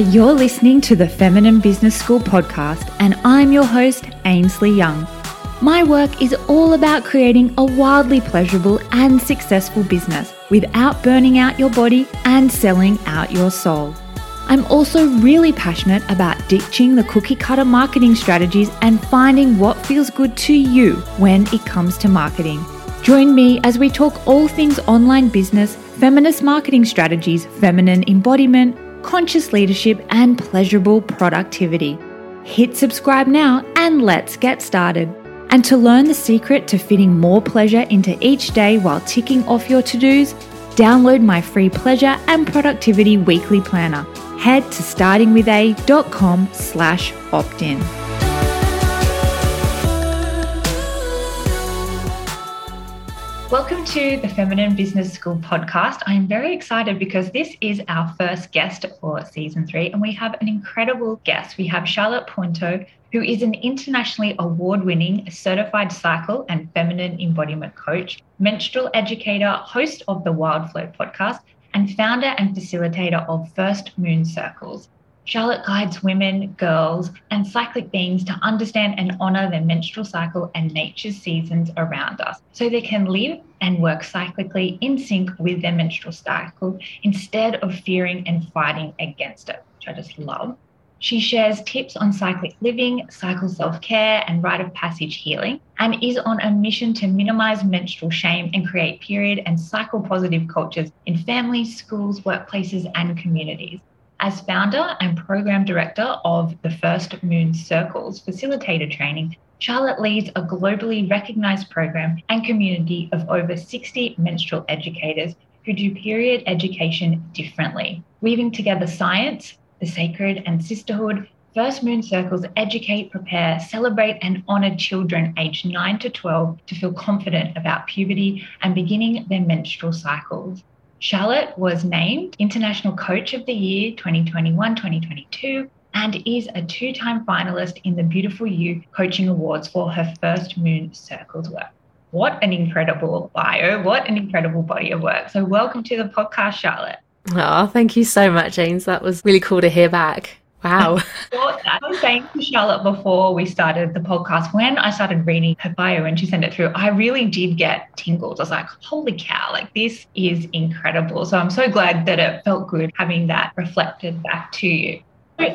You're listening to the Feminine Business School podcast, and I'm your host, Ainsley Young. My work is all about creating a wildly pleasurable and successful business without burning out your body and selling out your soul. I'm also really passionate about ditching the cookie cutter marketing strategies and finding what feels good to you when it comes to marketing. Join me as we talk all things online business, feminist marketing strategies, feminine embodiment, conscious leadership, and pleasurable productivity. Hit subscribe now and let's get started. And to learn the secret to fitting more pleasure into each day while ticking off your to dos, download my free pleasure and productivity weekly planner. Head to startingwitha.com slash opt in. Welcome to the Feminine Business School podcast. I'm very excited because this is our first guest for season three, and we have an incredible guest. We have Charlotte Pointeaux, who is an internationally award winning certified cycle and feminine embodiment coach, menstrual educator, host of the Wild Flow podcast, and founder and facilitator of First Moon Circles. Charlotte guides women, girls, and cyclic beings to understand and honor their menstrual cycle and nature's seasons around us so they can live and work cyclically in sync with their menstrual cycle instead of fearing and fighting against it, which I just love. She shares tips on cyclic living, cycle self care, and rite of passage healing, and is on a mission to minimize menstrual shame and create period and cycle positive cultures in families, schools, workplaces, and communities. As founder and program director of the First Moon Circles facilitator training, Charlotte leads a globally recognized program and community of over 60 menstrual educators who do period education differently, weaving together science, the sacred, and sisterhood. First Moon Circles educate, prepare, celebrate, and honor children aged 9 to 12 to feel confident about puberty and beginning their menstrual cycles. Charlotte was named International Coach of the Year 2021 2022 and is a two time finalist in the Beautiful You Coaching Awards for her first Moon Circles work. What an incredible bio. What an incredible body of work. So, welcome to the podcast, Charlotte. Oh, thank you so much, James. That was really cool to hear back. Wow. well, I was saying to Charlotte before we started the podcast, when I started reading her bio and she sent it through, I really did get tingles. I was like, holy cow, like this is incredible. So I'm so glad that it felt good having that reflected back to you.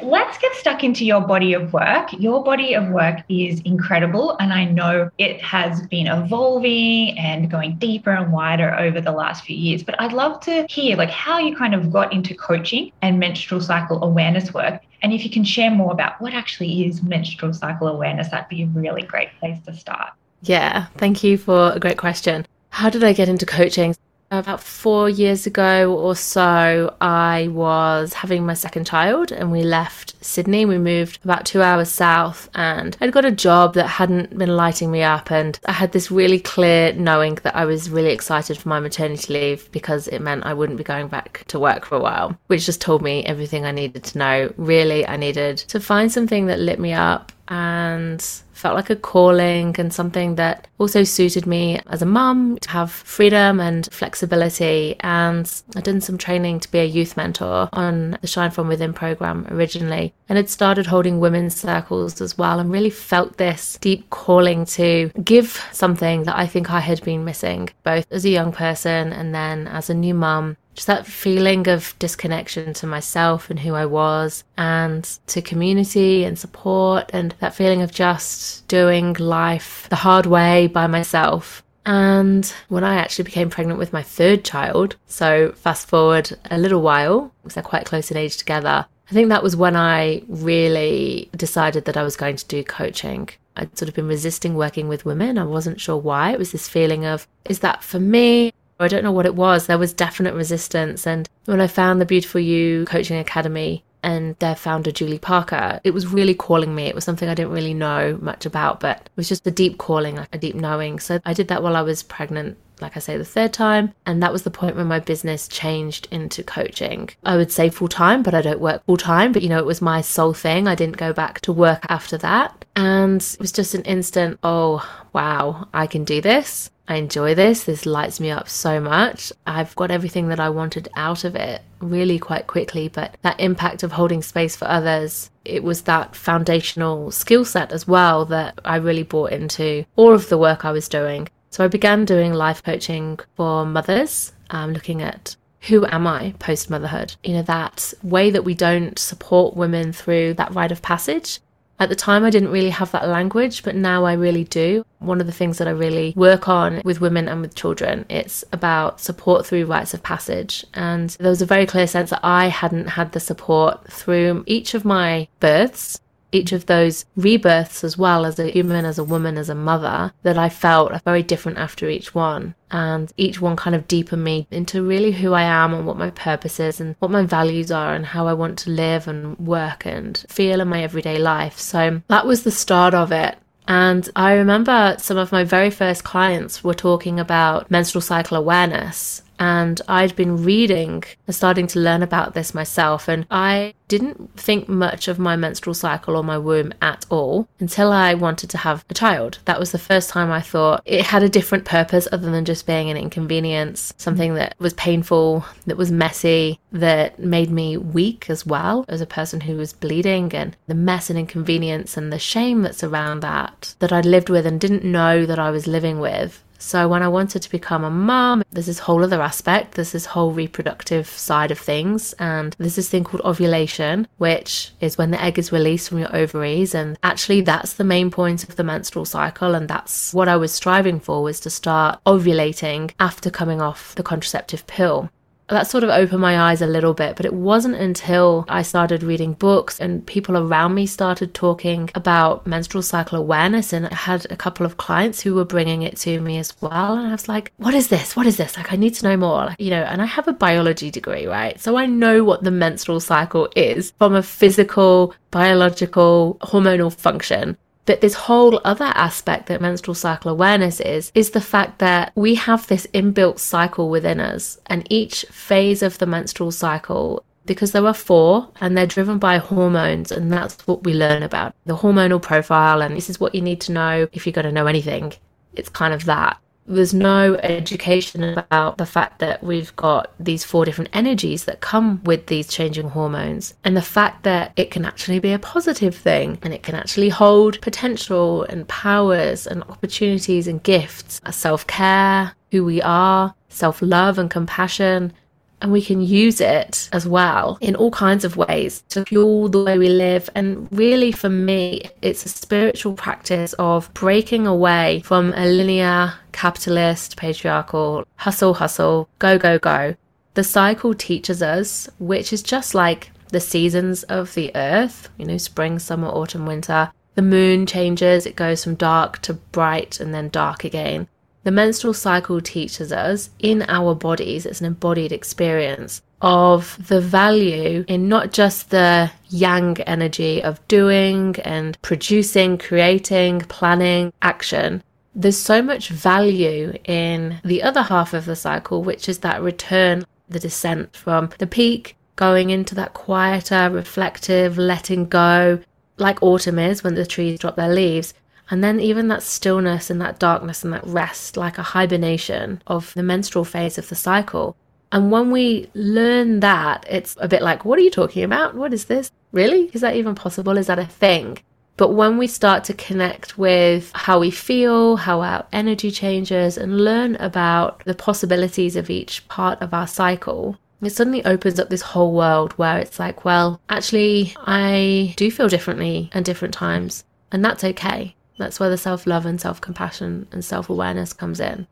Let's get stuck into your body of work. Your body of work is incredible, and I know it has been evolving and going deeper and wider over the last few years. But I'd love to hear like how you kind of got into coaching and menstrual cycle awareness work. And if you can share more about what actually is menstrual cycle awareness, that'd be a really great place to start. Yeah, thank you for a great question. How did I get into coaching? About four years ago or so, I was having my second child and we left Sydney. We moved about two hours south and I'd got a job that hadn't been lighting me up. And I had this really clear knowing that I was really excited for my maternity leave because it meant I wouldn't be going back to work for a while, which just told me everything I needed to know. Really, I needed to find something that lit me up and felt like a calling and something that also suited me as a mum to have freedom and flexibility. And I'd done some training to be a youth mentor on the Shine From Within program originally, and had started holding women's circles as well, and really felt this deep calling to give something that I think I had been missing, both as a young person and then as a new mum just that feeling of disconnection to myself and who I was, and to community and support, and that feeling of just doing life the hard way by myself. And when I actually became pregnant with my third child, so fast forward a little while, because they're quite close in age together, I think that was when I really decided that I was going to do coaching. I'd sort of been resisting working with women. I wasn't sure why. It was this feeling of, is that for me? I don't know what it was. There was definite resistance. And when I found the Beautiful You Coaching Academy and their founder, Julie Parker, it was really calling me. It was something I didn't really know much about, but it was just a deep calling, a deep knowing. So I did that while I was pregnant like I say, the third time. And that was the point when my business changed into coaching. I would say full time, but I don't work full time. But you know, it was my sole thing. I didn't go back to work after that. And it was just an instant, oh, wow, I can do this. I enjoy this. This lights me up so much. I've got everything that I wanted out of it really quite quickly, but that impact of holding space for others, it was that foundational skill set as well that I really bought into all of the work I was doing. So I began doing life coaching for mothers, um, looking at who am I post motherhood? You know, that way that we don't support women through that rite of passage at the time, I didn't really have that language, but now I really do. One of the things that I really work on with women and with children, it's about support through rites of passage. And there was a very clear sense that I hadn't had the support through each of my births each of those rebirths as well as a human, as a woman, as a mother, that I felt very different after each one. And each one kind of deepened me into really who I am and what my purpose is and what my values are and how I want to live and work and feel in my everyday life. So that was the start of it. And I remember some of my very first clients were talking about menstrual cycle awareness and I'd been reading and starting to learn about this myself. And I didn't think much of my menstrual cycle or my womb at all until I wanted to have a child. That was the first time I thought it had a different purpose other than just being an inconvenience, something that was painful, that was messy, that made me weak as well as a person who was bleeding, and the mess and inconvenience and the shame that's around that, that I'd lived with and didn't know that I was living with so when I wanted to become a mum, there's this whole other aspect, there's this whole reproductive side of things, and there's this thing called ovulation, which is when the egg is released from your ovaries, and actually that's the main point of the menstrual cycle, and that's what I was striving for was to start ovulating after coming off the contraceptive pill that sort of opened my eyes a little bit, but it wasn't until I started reading books and people around me started talking about menstrual cycle awareness. And I had a couple of clients who were bringing it to me as well. And I was like, what is this? What is this? Like, I need to know more, Like, you know, and I have a biology degree, right? So I know what the menstrual cycle is from a physical, biological, hormonal function. But this whole other aspect that menstrual cycle awareness is, is the fact that we have this inbuilt cycle within us, and each phase of the menstrual cycle because there are four and they're driven by hormones and that's what we learn about. The hormonal profile and this is what you need to know if you're going to know anything. It's kind of that there's no education about the fact that we've got these four different energies that come with these changing hormones and the fact that it can actually be a positive thing and it can actually hold potential and powers and opportunities and gifts. Self care, who we are, self love and compassion, and we can use it as well in all kinds of ways to fuel the way we live. And really, for me, it's a spiritual practice of breaking away from a linear, capitalist, patriarchal hustle, hustle, go, go, go. The cycle teaches us, which is just like the seasons of the earth, you know, spring, summer, autumn, winter. The moon changes, it goes from dark to bright and then dark again. The menstrual cycle teaches us in our bodies, it's an embodied experience of the value in not just the yang energy of doing and producing, creating, planning, action. There's so much value in the other half of the cycle, which is that return, the descent from the peak, going into that quieter, reflective, letting go, like autumn is when the trees drop their leaves and then even that stillness and that darkness and that rest, like a hibernation of the menstrual phase of the cycle. And when we learn that, it's a bit like, what are you talking about? What is this? Really? Is that even possible? Is that a thing? But when we start to connect with how we feel, how our energy changes, and learn about the possibilities of each part of our cycle, it suddenly opens up this whole world where it's like, well, actually, I do feel differently at different times, and that's okay. That's where the self love and self compassion and self awareness comes in.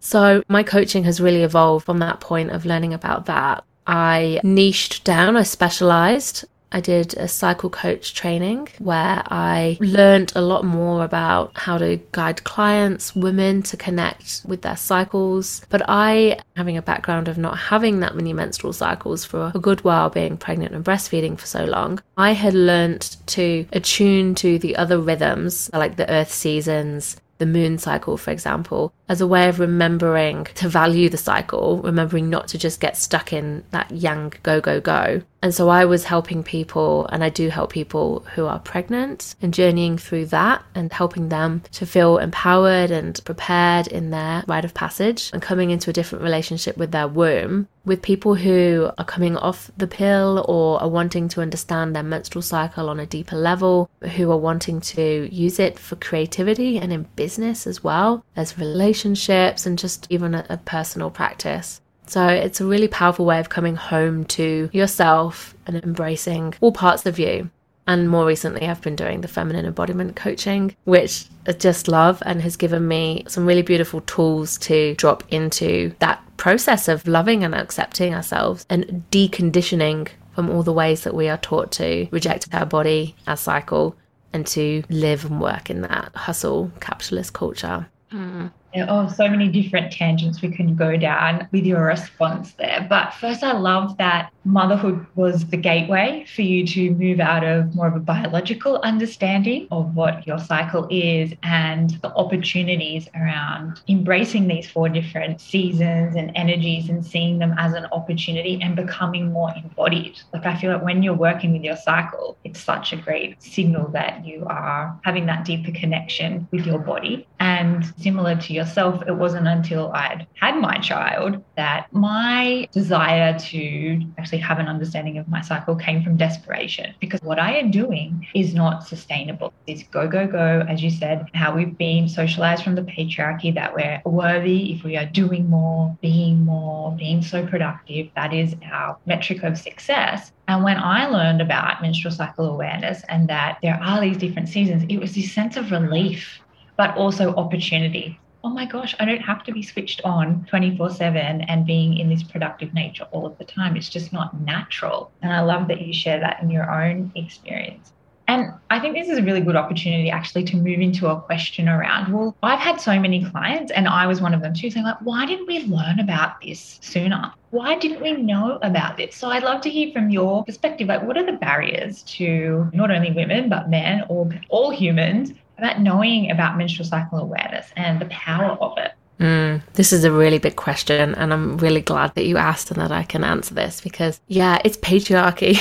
So, my coaching has really evolved from that point of learning about that. I niched down, I specialized I did a cycle coach training where I learned a lot more about how to guide clients, women to connect with their cycles. But I, having a background of not having that many menstrual cycles for a good while, being pregnant and breastfeeding for so long, I had learned to attune to the other rhythms, like the earth seasons, the moon cycle, for example, as a way of remembering to value the cycle, remembering not to just get stuck in that yang go, go, go, And so I was helping people, and I do help people who are pregnant and journeying through that and helping them to feel empowered and prepared in their rite of passage and coming into a different relationship with their womb. With people who are coming off the pill or are wanting to understand their menstrual cycle on a deeper level, who are wanting to use it for creativity and in business as well as relationships and just even a, a personal practice. So it's a really powerful way of coming home to yourself and embracing all parts of you. And more recently, I've been doing the feminine embodiment coaching, which I just love and has given me some really beautiful tools to drop into that process of loving and accepting ourselves and deconditioning from all the ways that we are taught to reject our body, our cycle, and to live and work in that hustle capitalist culture. Mm. Oh, so many different tangents we can go down with your response there. But first, I love that motherhood was the gateway for you to move out of more of a biological understanding of what your cycle is and the opportunities around embracing these four different seasons and energies and seeing them as an opportunity and becoming more embodied. Like, I feel like when you're working with your cycle, it's such a great signal that you are having that deeper connection with your body. And similar to yourself, it wasn't until I'd had my child that my desire to actually have an understanding of my cycle came from desperation because what I am doing is not sustainable. It's go, go, go, as you said, how we've been socialized from the patriarchy that we're worthy if we are doing more, being more, being so productive. That is our metric of success. And when I learned about menstrual cycle awareness and that there are these different seasons, it was this sense of relief, but also opportunity oh my gosh, I don't have to be switched on 24 7 and being in this productive nature all of the time. It's just not natural. And I love that you share that in your own experience. And I think this is a really good opportunity actually to move into a question around. Well, I've had so many clients, and I was one of them too, saying, like, why didn't we learn about this sooner? Why didn't we know about this? So I'd love to hear from your perspective, like, what are the barriers to not only women, but men or all humans about knowing about menstrual cycle awareness and the power of it? Mm, this is a really big question, and I'm really glad that you asked and that I can answer this because, yeah, it's patriarchy.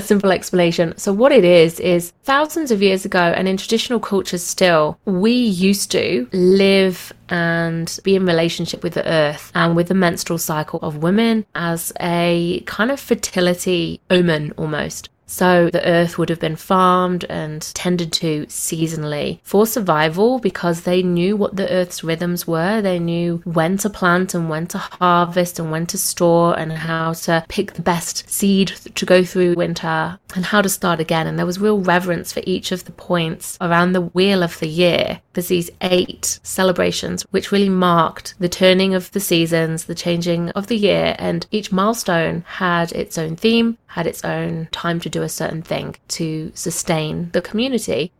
simple explanation. So, what it is, is thousands of years ago, and in traditional cultures still, we used to live and be in relationship with the earth and with the menstrual cycle of women as a kind of fertility omen almost. So the earth would have been farmed and tended to seasonally for survival because they knew what the earth's rhythms were. They knew when to plant and when to harvest and when to store and how to pick the best seed to go through winter and how to start again. And there was real reverence for each of the points around the wheel of the year. There's these eight celebrations which really marked the turning of the seasons, the changing of the year, and each milestone had its own theme, had its own time to do a certain thing to sustain the community.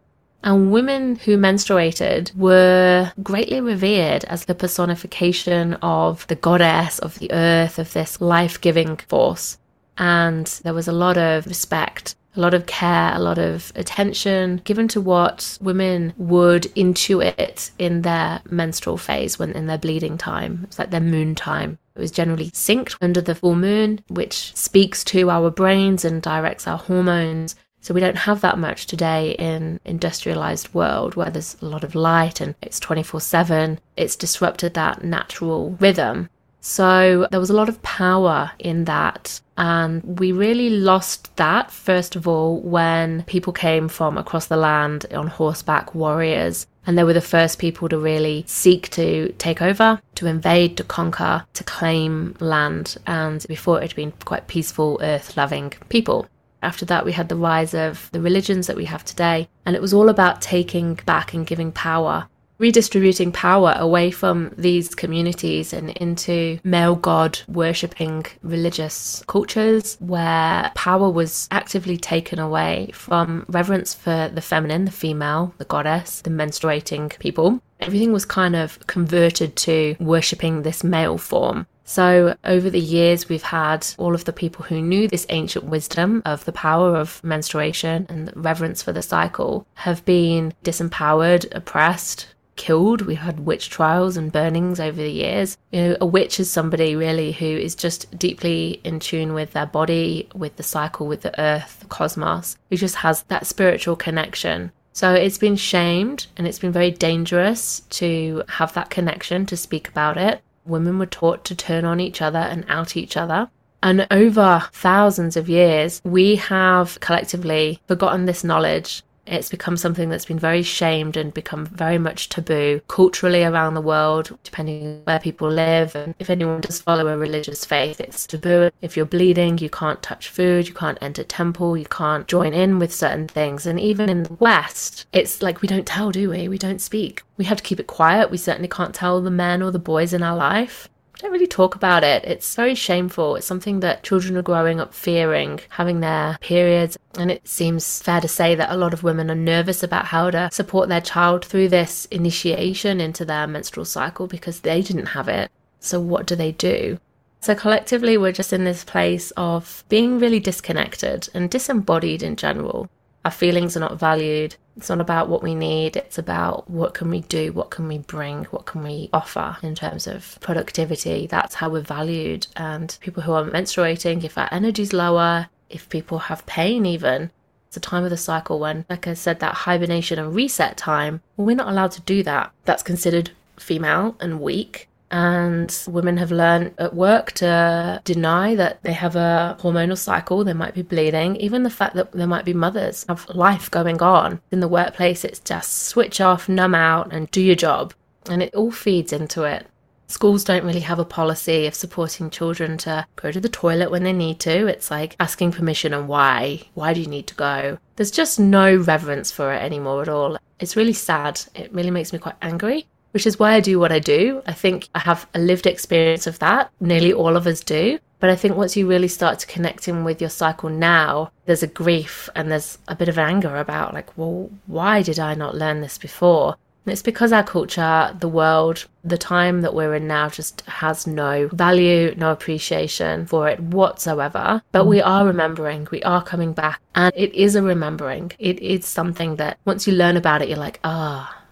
And women who menstruated were greatly revered as the personification of the goddess of the earth, of this life giving force. And there was a lot of respect, a lot of care, a lot of attention given to what women would intuit in their menstrual phase when in their bleeding time. It's like their moon time. It was generally synced under the full moon, which speaks to our brains and directs our hormones. So we don't have that much today in industrialized world where there's a lot of light and it's 24/7. It's disrupted that natural rhythm. So there was a lot of power in that. And we really lost that, first of all, when people came from across the land on horseback warriors and they were the first people to really seek to take over, to invade, to conquer, to claim land. And before it had been quite peaceful, earth loving people. After that, we had the rise of the religions that we have today. And it was all about taking back and giving power redistributing power away from these communities and into male god worshipping religious cultures where power was actively taken away from reverence for the feminine, the female, the goddess, the menstruating people. Everything was kind of converted to worshipping this male form. So, over the years, we've had all of the people who knew this ancient wisdom of the power of menstruation and reverence for the cycle have been disempowered, oppressed, killed. We've had witch trials and burnings over the years. You know, a witch is somebody really who is just deeply in tune with their body, with the cycle, with the earth, the cosmos, who just has that spiritual connection. So it's been shamed and it's been very dangerous to have that connection, to speak about it. Women were taught to turn on each other and out each other. And over thousands of years, we have collectively forgotten this knowledge it's become something that's been very shamed and become very much taboo culturally around the world, depending where people live. And if anyone does follow a religious faith, it's taboo. If you're bleeding, you can't touch food, you can't enter temple, you can't join in with certain things. And even in the West, it's like we don't tell, do we? We don't speak. We have to keep it quiet. We certainly can't tell the men or the boys in our life don't really talk about it. It's very shameful. It's something that children are growing up fearing, having their periods. And it seems fair to say that a lot of women are nervous about how to support their child through this initiation into their menstrual cycle because they didn't have it. So, what do they do? So, collectively, we're just in this place of being really disconnected and disembodied in general. Our feelings are not valued. It's not about what we need, it's about what can we do, what can we bring, what can we offer in terms of productivity. That's how we're valued. And people who are menstruating, if our energy's lower, if people have pain even, it's a time of the cycle when, like I said, that hibernation and reset time, well, we're not allowed to do that. That's considered female and weak and women have learned at work to deny that they have a hormonal cycle, they might be bleeding, even the fact that there might be mothers have life going on. In the workplace, it's just switch off, numb out, and do your job. And it all feeds into it. Schools don't really have a policy of supporting children to go to the toilet when they need to. It's like asking permission and why. Why do you need to go? There's just no reverence for it anymore at all. It's really sad. It really makes me quite angry which is why I do what I do. I think I have a lived experience of that. Nearly all of us do. But I think once you really start to connect in with your cycle now, there's a grief and there's a bit of anger about, like, well, why did I not learn this before? And it's because our culture, the world, the time that we're in now just has no value, no appreciation for it whatsoever. But we are remembering, we are coming back, and it is a remembering. It is something that once you learn about it, you're like, ah,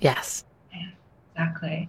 yes, Exactly.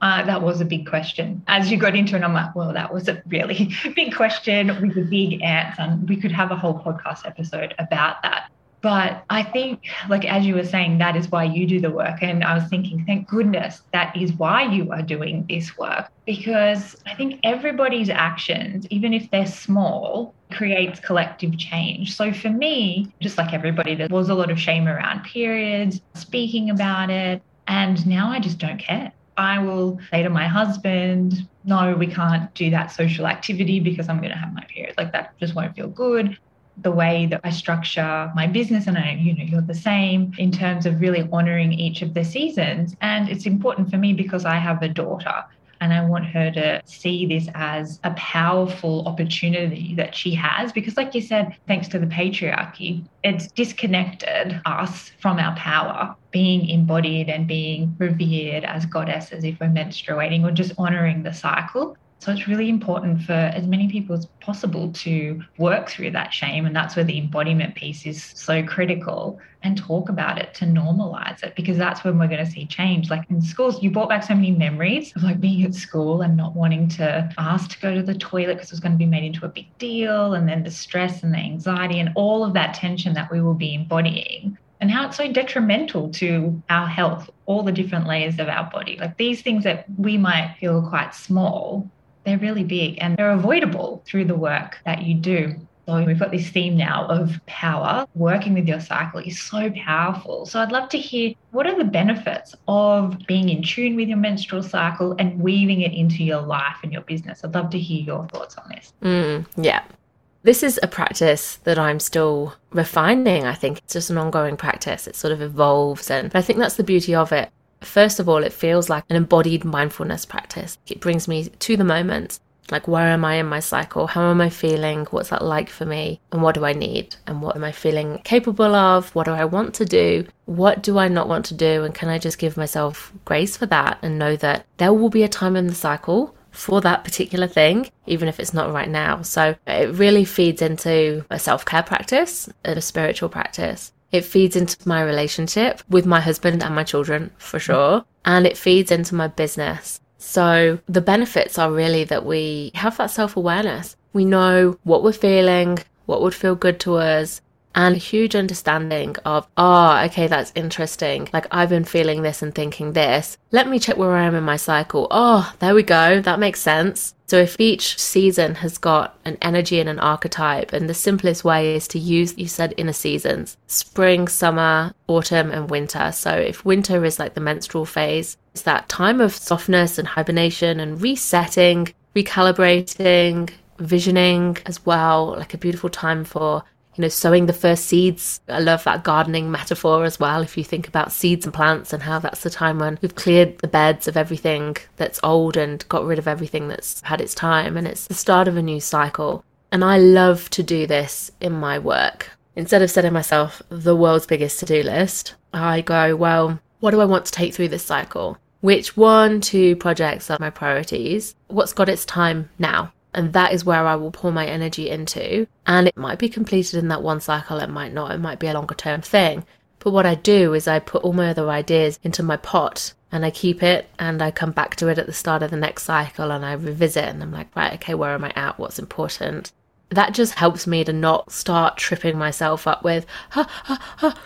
Uh, that was a big question. As you got into it, I'm like, well, that was a really big question with a big answer. And we could have a whole podcast episode about that. But I think, like, as you were saying, that is why you do the work. And I was thinking, thank goodness that is why you are doing this work. Because I think everybody's actions, even if they're small, creates collective change. So for me, just like everybody, there was a lot of shame around periods, speaking about it, and now I just don't care. I will say to my husband, no, we can't do that social activity because I'm going to have my period. Like that just won't feel good. The way that I structure my business, and I, you know, you're the same in terms of really honoring each of the seasons. And it's important for me because I have a daughter and I want her to see this as a powerful opportunity that she has. Because, like you said, thanks to the patriarchy, it's disconnected us from our power, being embodied and being revered as goddesses if we're menstruating or just honoring the cycle. So it's really important for as many people as possible to work through that shame. And that's where the embodiment piece is so critical and talk about it to normalize it because that's when we're going to see change. Like in schools, you brought back so many memories of like being at school and not wanting to ask to go to the toilet because it was going to be made into a big deal. And then the stress and the anxiety and all of that tension that we will be embodying and how it's so detrimental to our health, all the different layers of our body. Like these things that we might feel quite small they're really big and they're avoidable through the work that you do. So we've got this theme now of power. Working with your cycle is so powerful. So I'd love to hear what are the benefits of being in tune with your menstrual cycle and weaving it into your life and your business. I'd love to hear your thoughts on this. Mm, yeah. This is a practice that I'm still refining. I think it's just an ongoing practice. It sort of evolves. And I think that's the beauty of it. First of all, it feels like an embodied mindfulness practice. It brings me to the moment. Like, where am I in my cycle? How am I feeling? What's that like for me? And what do I need? And what am I feeling capable of? What do I want to do? What do I not want to do? And can I just give myself grace for that and know that there will be a time in the cycle for that particular thing, even if it's not right now. So it really feeds into a self care practice, and a spiritual practice. It feeds into my relationship with my husband and my children, for mm-hmm. sure. And it feeds into my business. So the benefits are really that we have that self awareness. We know what we're feeling, what would feel good to us, and a huge understanding of, oh, okay, that's interesting. Like I've been feeling this and thinking this. Let me check where I am in my cycle. Oh, there we go. That makes sense. So if each season has got an energy and an archetype, and the simplest way is to use, you said inner seasons, spring, summer, autumn, and winter. So if winter is like the menstrual phase, it's that time of softness and hibernation and resetting, recalibrating, visioning as well, like a beautiful time for you know, sowing the first seeds. I love that gardening metaphor as well. If you think about seeds and plants and how that's the time when we've cleared the beds of everything that's old and got rid of everything that's had its time, and it's the start of a new cycle. And I love to do this in my work. Instead of setting myself the world's biggest to do list, I go, well, what do I want to take through this cycle? Which one, two projects are my priorities? What's got its time now? And that is where I will pour my energy into. And it might be completed in that one cycle, it might not, it might be a longer term thing. But what I do is I put all my other ideas into my pot and I keep it and I come back to it at the start of the next cycle and I revisit and I'm like, right, okay, where am I at? What's important? That just helps me to not start tripping myself up with, ha, ha, ha,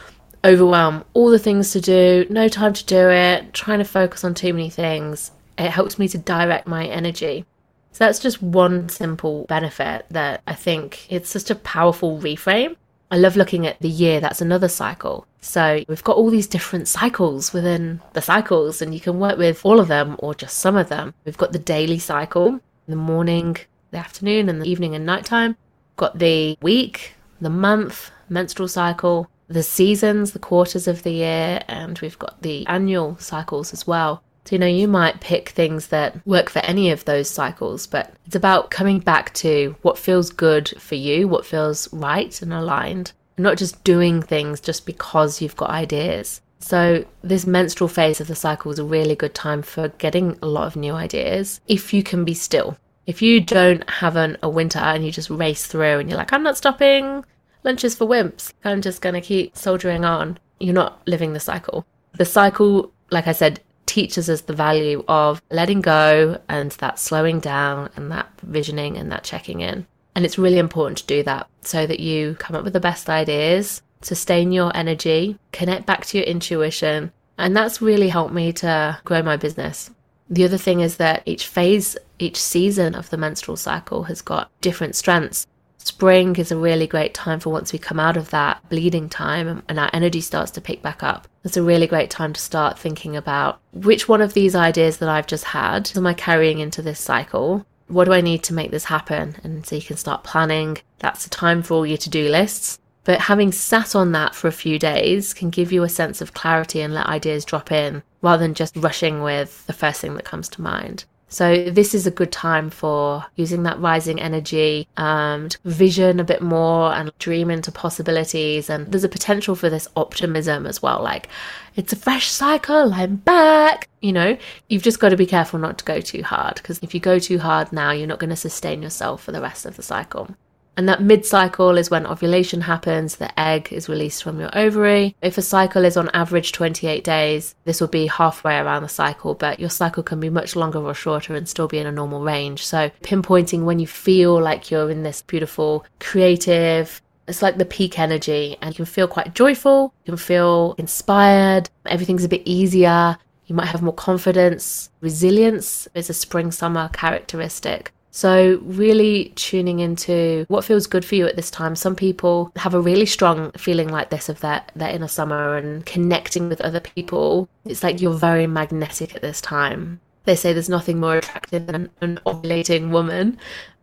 overwhelm, all the things to do, no time to do it, trying to focus on too many things. It helps me to direct my energy. So that's just one simple benefit that I think it's just a powerful reframe. I love looking at the year, that's another cycle. So we've got all these different cycles within the cycles, and you can work with all of them or just some of them. We've got the daily cycle, the morning, the afternoon, and the evening and nighttime. We've got the week, the month, menstrual cycle, the seasons, the quarters of the year, and we've got the annual cycles as well. So, you know, you might pick things that work for any of those cycles, but it's about coming back to what feels good for you, what feels right and aligned, not just doing things just because you've got ideas. So, this menstrual phase of the cycle is a really good time for getting a lot of new ideas if you can be still. If you don't have an, a winter and you just race through and you're like, I'm not stopping, lunch is for wimps, I'm just going to keep soldiering on, you're not living the cycle. The cycle, like I said, teaches us the value of letting go and that slowing down and that visioning and that checking in. And it's really important to do that so that you come up with the best ideas, sustain your energy, connect back to your intuition. And that's really helped me to grow my business. The other thing is that each phase, each season of the menstrual cycle has got different strengths spring is a really great time for once we come out of that bleeding time and our energy starts to pick back up. It's a really great time to start thinking about which one of these ideas that I've just had am I carrying into this cycle? What do I need to make this happen? And so you can start planning. That's the time for all your to do lists. But having sat on that for a few days can give you a sense of clarity and let ideas drop in rather than just rushing with the first thing that comes to mind. So this is a good time for using that rising energy to vision a bit more and dream into possibilities. And there's a potential for this optimism as well. Like, it's a fresh cycle, I'm back. You know, you've just got to be careful not to go too hard because if you go too hard now, you're not going to sustain yourself for the rest of the cycle. And that mid cycle is when ovulation happens, the egg is released from your ovary. If a cycle is on average 28 days, this will be halfway around the cycle, but your cycle can be much longer or shorter and still be in a normal range. So, pinpointing when you feel like you're in this beautiful, creative, it's like the peak energy, and you can feel quite joyful, you can feel inspired, everything's a bit easier. You might have more confidence. Resilience is a spring summer characteristic. So, really tuning into what feels good for you at this time. Some people have a really strong feeling like this of their, their inner summer and connecting with other people. It's like you're very magnetic at this time. They say there's nothing more attractive than an ovulating woman.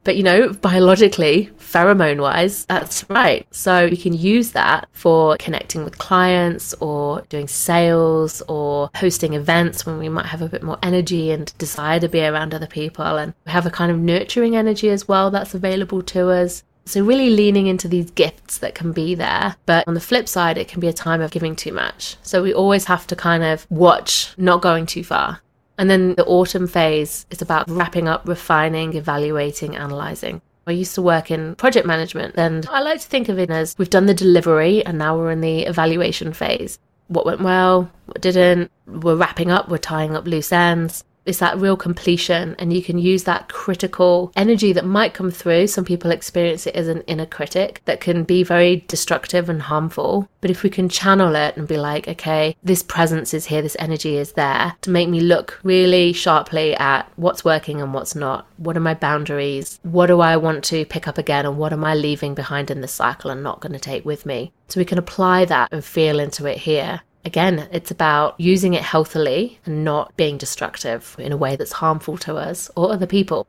But you know, biologically, pheromone wise, that's right. So you can use that for connecting with clients or doing sales or hosting events when we might have a bit more energy and desire to be around other people. And we have a kind of nurturing energy as well that's available to us. So, really leaning into these gifts that can be there. But on the flip side, it can be a time of giving too much. So, we always have to kind of watch not going too far. And then the autumn phase is about wrapping up, refining, evaluating, analyzing. I used to work in project management, and I like to think of it as we've done the delivery and now we're in the evaluation phase. What went well, what didn't, we're wrapping up, we're tying up loose ends. It's that real completion, and you can use that critical energy that might come through. Some people experience it as an inner critic that can be very destructive and harmful. But if we can channel it and be like, okay, this presence is here, this energy is there to make me look really sharply at what's working and what's not. What are my boundaries? What do I want to pick up again? And what am I leaving behind in this cycle and not going to take with me? So we can apply that and feel into it here again, it's about using it healthily and not being destructive in a way that's harmful to us or other people.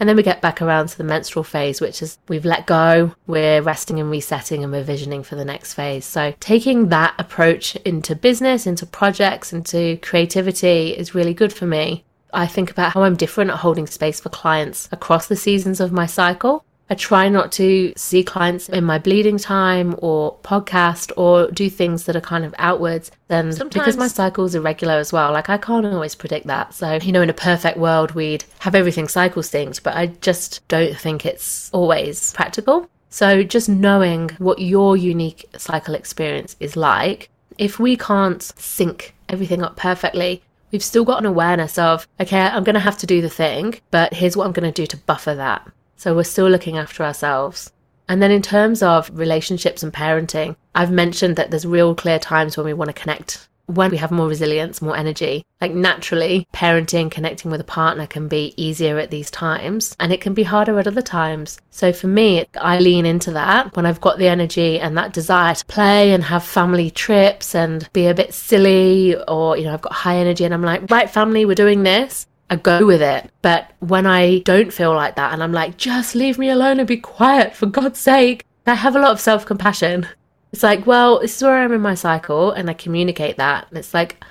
And then we get back around to the menstrual phase, which is we've let go, we're resting and resetting, and we're visioning for the next phase. So, taking that approach into business, into projects, into creativity is really good for me. I think about how I'm different at holding space for clients across the seasons of my cycle. I try not to see clients in my bleeding time or podcast or do things that are kind of outwards. Then because my cycle's is irregular as well, like I can't always predict that. So, you know, in a perfect world, we'd have everything cycle synced, but I just don't think it's always practical. So, just knowing what your unique cycle experience is like, if we can't sync everything up perfectly, we've still got an awareness of, okay, I'm going to have to do the thing, but here's what I'm going to do to buffer that. So we're still looking after ourselves. And then in terms of relationships and parenting, I've mentioned that there's real clear times when we want to connect, when we have more resilience, more energy. Like naturally, parenting, connecting with a partner can be easier at these times and it can be harder at other times. So for me, I lean into that when I've got the energy and that desire to play and have family trips and be a bit silly or, you know, I've got high energy and I'm like, right, family, we're doing this. I go with it. But when I don't feel like that and I'm like, just leave me alone and be quiet for God's sake, I have a lot of self compassion. It's like, well, this is where I'm in my cycle and I communicate that. And it's like,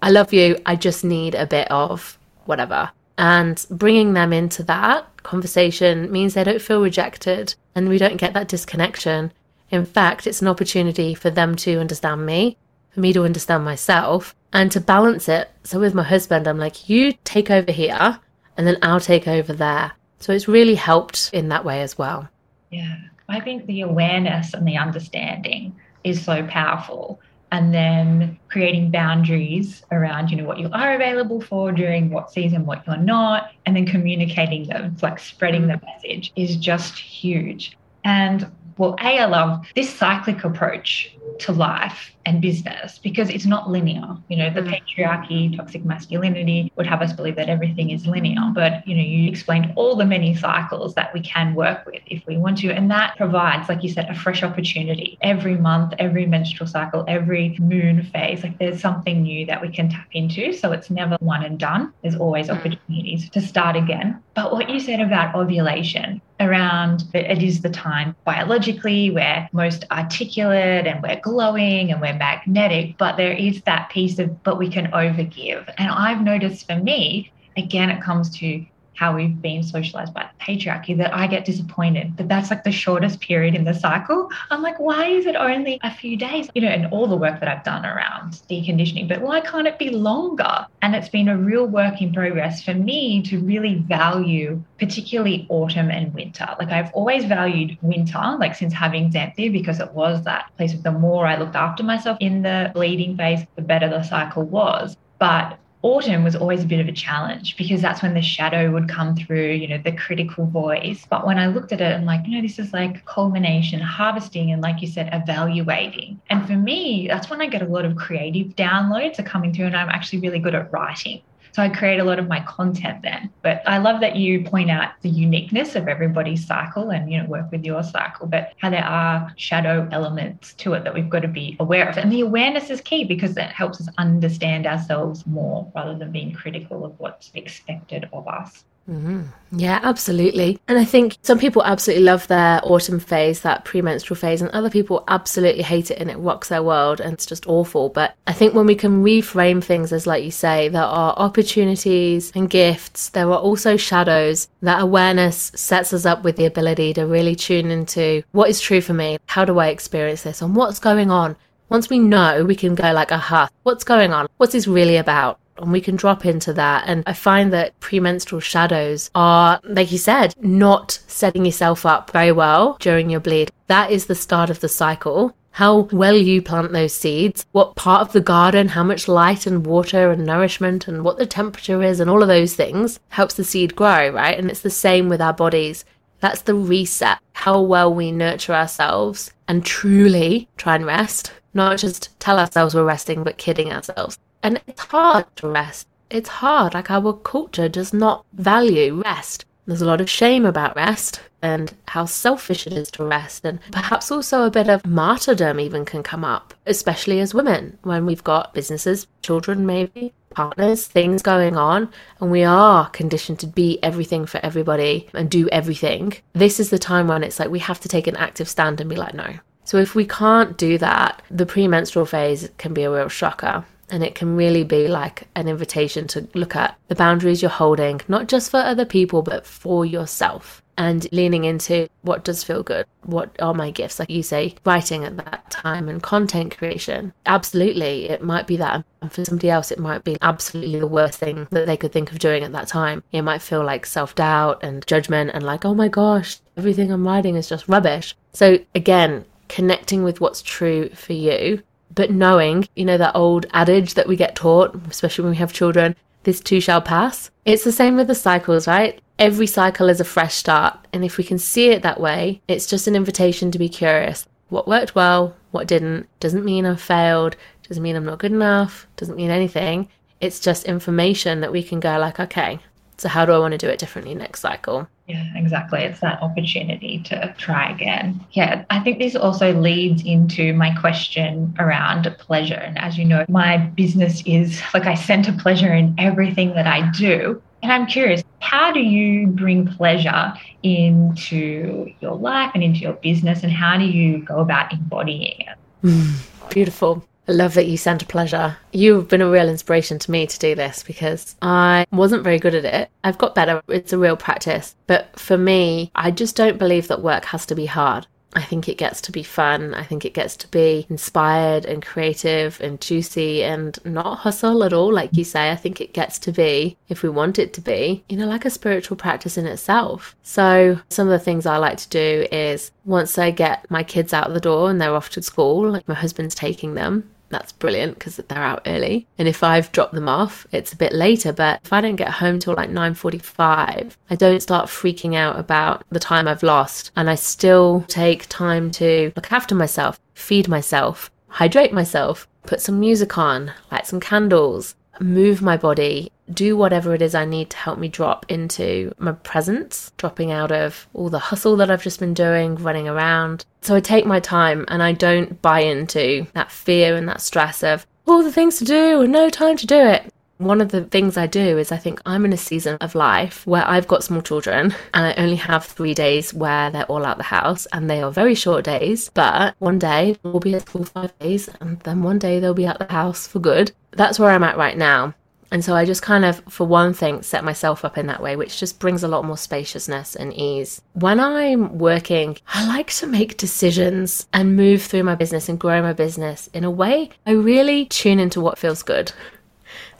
I love you. I just need a bit of whatever. And bringing them into that conversation means they don't feel rejected and we don't get that disconnection. In fact, it's an opportunity for them to understand me, for me to understand myself, and to balance it. So with my husband, I'm like, you take over here and then I'll take over there. So it's really helped in that way as well. Yeah. I think the awareness and the understanding is so powerful. And then creating boundaries around, you know, what you are available for during what season, what you're not, and then communicating them, like spreading the message is just huge. And well, A, I love this cyclic approach to life and business because it's not linear. You know, the mm. patriarchy, toxic masculinity would have us believe that everything is linear. But, you know, you explained all the many cycles that we can work with if we want to. And that provides, like you said, a fresh opportunity every month, every menstrual cycle, every moon phase. Like there's something new that we can tap into. So it's never one and done. There's always mm. opportunities to start again. But what you said about ovulation, around that it is the time biologically we're most articulate and we're glowing and we're magnetic, but there is that piece of, but we can overgive. And I've noticed for me, again, it comes to how we've been socialized by the patriarchy that I get disappointed that that's like the shortest period in the cycle. I'm like, why is it only a few days? You know, and all the work that I've done around deconditioning, but why can't it be longer? And it's been a real work in progress for me to really value, particularly autumn and winter. Like I've always valued winter, like since having Xanthi, because it was that place of the more I looked after myself in the bleeding phase, the better the cycle was. But autumn was always a bit of a challenge because that's when the shadow would come through, you know, the critical voice. But when I looked at it, I'm like, you know, this is like culmination, harvesting, and like you said, evaluating. And for me, that's when I get a lot of creative downloads are coming through, and I'm actually really good at writing. So I create a lot of my content then. But I love that you point out the uniqueness of everybody's cycle and, you know, work with your cycle, but how there are shadow elements to it that we've got to be aware of. And the awareness is key because that helps us understand ourselves more rather than being critical of what's expected of us. Mm-hmm. Yeah, absolutely. And I think some people absolutely love their autumn phase, that premenstrual phase, and other people absolutely hate it and it rocks their world and it's just awful. But I think when we can reframe things as, like you say, there are opportunities and gifts, there are also shadows. That awareness sets us up with the ability to really tune into what is true for me, how do I experience this, and what's going on. Once we know, we can go like, aha, what's going on? What's this really about? And we can drop into that. And I find that premenstrual shadows are, like you said, not setting yourself up very well during your bleed. That is the start of the cycle. How well you plant those seeds, what part of the garden, how much light and water and nourishment, and what the temperature is, and all of those things helps the seed grow, right? And it's the same with our bodies. That's the reset, how well we nurture ourselves and truly try and rest, not just tell ourselves we're resting, but kidding ourselves. And it's hard to rest. It's hard. Like our culture does not value rest. There's a lot of shame about rest and how selfish it is to rest, and perhaps also a bit of martyrdom even can come up, especially as women, when we've got businesses, children, maybe, partners, things going on, and we are conditioned to be everything for everybody and do everything. This is the time when it's like we have to take an active stand and be like, no. So if we can't do that, the premenstrual phase can be a real shocker. And it can really be like an invitation to look at the boundaries you're holding, not just for other people, but for yourself. And leaning into what does feel good. What are my gifts? Like you say, writing at that time and content creation. Absolutely. It might be that. And for somebody else, it might be absolutely the worst thing that they could think of doing at that time. It might feel like self doubt and judgment and like, oh my gosh, everything I'm writing is just rubbish. So again, connecting with what's true for you but knowing, you know, that old adage that we get taught, especially when we have children, this too shall pass. It's the same with the cycles, right? Every cycle is a fresh start. And if we can see it that way, it's just an invitation to be curious. What worked well, what didn't, doesn't mean I've failed, doesn't mean I'm not good enough, doesn't mean anything. It's just information that we can go, like, okay, so how do I want to do it differently next cycle? Yeah, exactly. It's that opportunity to try again. Yeah, I think this also leads into my question around pleasure. And as you know, my business is like I center pleasure in everything that I do. And I'm curious, how do you bring pleasure into your life and into your business? And how do you go about embodying it? Mm, beautiful. Love that you sent a pleasure. You've been a real inspiration to me to do this because I wasn't very good at it. I've got better. It's a real practice. But for me, I just don't believe that work has to be hard. I think it gets to be fun. I think it gets to be inspired and creative and juicy and not hustle at all, like you say. I think it gets to be, if we want it to be, you know, like a spiritual practice in itself. So, some of the things I like to do is once I get my kids out the door and they're off to school, like my husband's taking them, that's brilliant because they're out early. And if I've dropped them off, it's a bit later. But if I don't get home till like 9:45, I don't start freaking out about the time I've lost, and I still take time to look after myself, feed myself, hydrate myself, put some music on, light some candles, move my body, do whatever it is I need to help me drop into my presence, dropping out of all the hustle that I've just been doing, running around. So I take my time and I don't buy into that fear and that stress of all the things to do and no time to do it. One of the things I do is I think I'm in a season of life where I've got small children and I only have three days where they're all out the house and they are very short days. But one day we'll be at school five days and then one day they'll be at the house for good. That's where I'm at right now. And so I just kind of, for one thing, set myself up in that way, which just brings a lot more spaciousness and ease. When I'm working, I like to make decisions and move through my business and grow my business in a way I really tune into what feels good.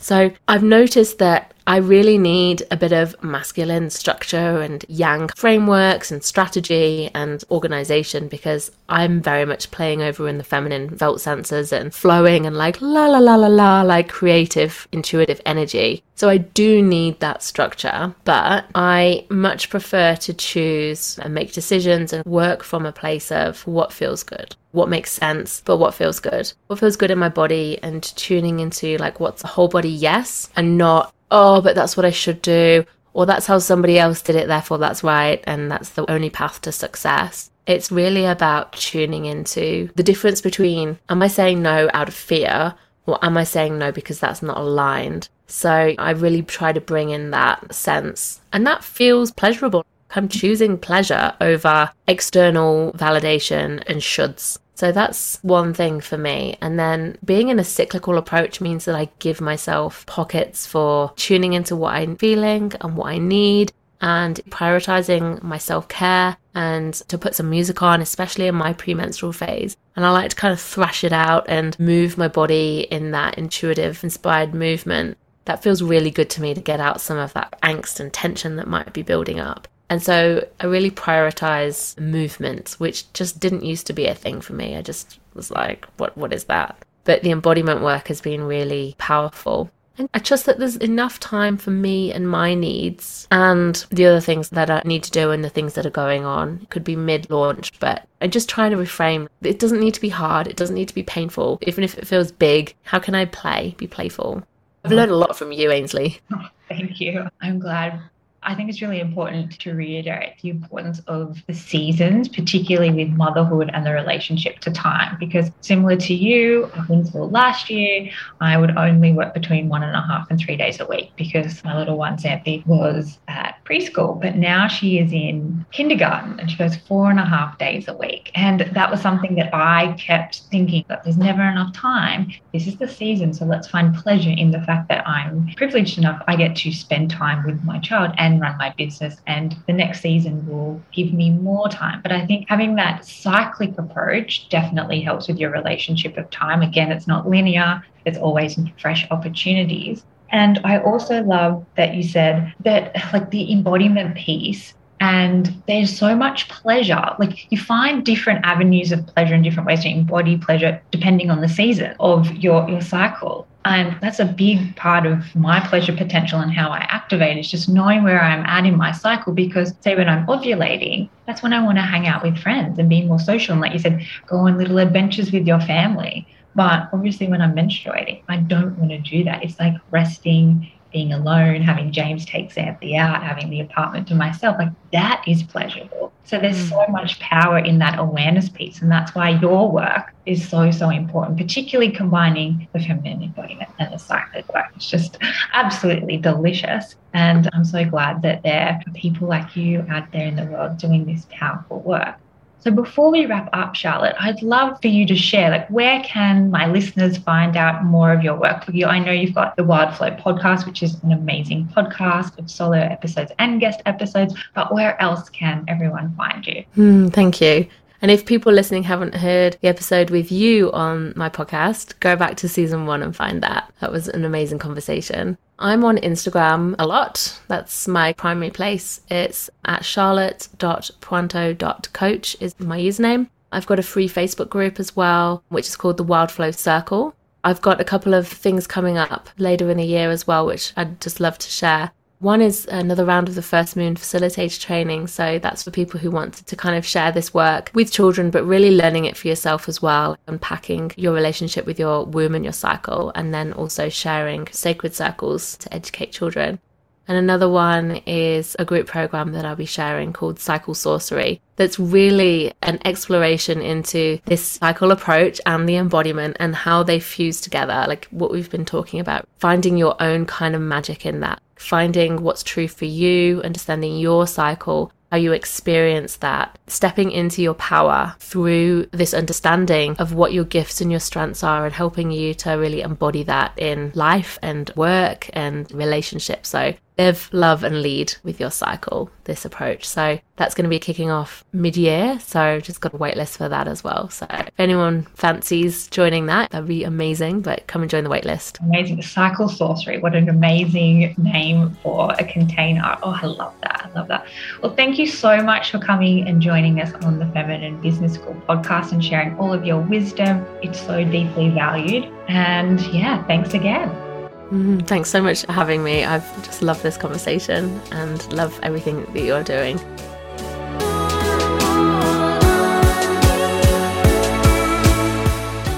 So I've noticed that I really need a bit of masculine structure and yang frameworks and strategy and organization because I'm very much playing over in the feminine felt senses and flowing and like la la la la la, like creative, intuitive energy. So I do need that structure, but I much prefer to choose and make decisions and work from a place of what feels good what makes sense, but what feels good. What feels good in my body and tuning into like what's the whole body yes and not oh, but that's what I should do, or that's how somebody else did it, therefore that's right, and that's the only path to success. It's really about tuning into the difference between am I saying no out of fear or am I saying no because that's not aligned? So I really try to bring in that sense, and that feels pleasurable. I'm choosing pleasure over external validation and shoulds. So that's one thing for me. And then being in a cyclical approach means that I give myself pockets for tuning into what I'm feeling and what I need and prioritizing my self care and to put some music on, especially in my premenstrual phase. And I like to kind of thrash it out and move my body in that intuitive, inspired movement. that feels really good to me to get out some of that angst and tension that might be building up. And so I really prioritize movement, which just didn't used to be a thing for me. I just was like, what what is that? But the embodiment work has been really powerful. And I trust that there's enough time for me and my needs and the other things that I need to do and the things that are going on. It could be mid launch, but I'm just trying to reframe. It doesn't need to be hard. It doesn't need to be painful. Even if it feels big, how can I play, be playful? I've learned a lot from you, Ainsley. Oh, thank you. I'm glad I think it's really important to reiterate the importance of the seasons, particularly with motherhood and the relationship to time. Because similar to you, up until last year, I would only work between one and a half and three days a week because my little one, Xanthi, was at preschool. But now she is in kindergarten and she goes four and a half days a week. And that was something that I kept thinking that there's never enough time. This is the season. So let's find pleasure in the fact that I'm privileged enough I get to spend time with my child and and run my business. And the next season will give me more time. But I think having that cyclic approach definitely helps with your relationship of time. Again, it's not linear, there's always fresh opportunities. And I also love that you said that, like, the embodiment piece and there's so much pleasure. Like you find different avenues of pleasure and different ways to embody pleasure depending on the season of your, your cycle. And that's a big part of my pleasure potential and how I activate is just knowing where I'm at in my cycle. Because, say, when I'm ovulating, that's when I want to hang out with friends and be more social. And, like you said, go on little adventures with your family. But obviously, when I'm menstruating, I don't want to do that. It's like resting, being alone, having James take Xanthi out, having the apartment to myself, like that is pleasurable. So there's mm. so much power in that awareness piece. And that's why your work is so, so important, particularly combining the feminine embodiment and the cyclic work. It's just absolutely delicious. And I'm so glad that there are people like you out there in the world doing this powerful work. So before we wrap up, Charlotte, I'd love for you to share, like, where can my listeners find out more of your work? for you? I know you've got the Wildflow podcast, which is an amazing podcast of solo episodes and guest episodes, but where else can everyone find you? Mm, thank you. And if people listening haven't heard the episode with you on my podcast, go back to season one and find that. That was an amazing conversation. I'm on Instagram a lot. That's my primary place. It's at charlotte.pointeaux.coach is my username. I've got a free Facebook group as well, which is called the Wildflow Circle. I've got a couple of things coming up later in the year as well, which I'd just love to share. One is another round of the First Moon facilitator training. So that's for people who want to kind of share this work with children, but really learning it for yourself as well, unpacking your relationship with your womb and your cycle, and then also sharing sacred circles to educate children. And another one is a group program that I'll be sharing called Cycle Sorcery. That's really an exploration into this cycle approach and the embodiment and how they fuse together, like what we've been talking about, finding your own kind of magic in that finding what's true for you, understanding your cycle, how you experience that, stepping into your power through this understanding of what your gifts and your strengths are, and helping you to really embody that in life and work and relationships. So, live, love, and lead with your cycle, this approach. So that's going to be kicking off mid year. So just got a waitlist for that as well. So if anyone fancies joining that, that'd be amazing. But come and join the waitlist. Amazing. Cycle Sorcery. What an amazing name for a container. Oh, I love that. I love that. Well, thank you so much for coming and joining us on the Feminine Business School podcast and sharing all of your wisdom. It's so deeply valued. And yeah, thanks again. Mm, thanks so much for having me. I've just loved this conversation and love everything that you're doing.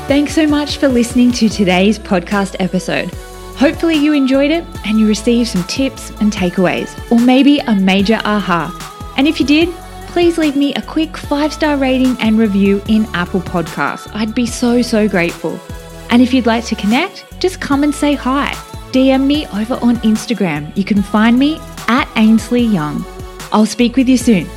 Thanks so much for listening to today's podcast episode. Hopefully, you enjoyed it and you received some tips and takeaways, or maybe a major aha. And if you did, please leave me a quick five star rating and review in Apple Podcasts. I'd be so, so grateful. And if you'd like to connect, just come and say hi. DM me over on Instagram. You can find me at Ainsley Young. I'll speak with you soon.